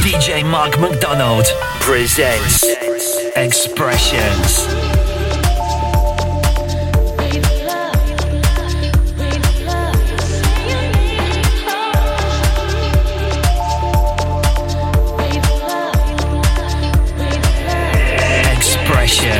DJ Mark McDonald presents Expressions. Expressions.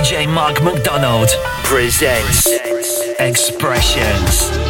DJ Mark McDonald presents Expressions.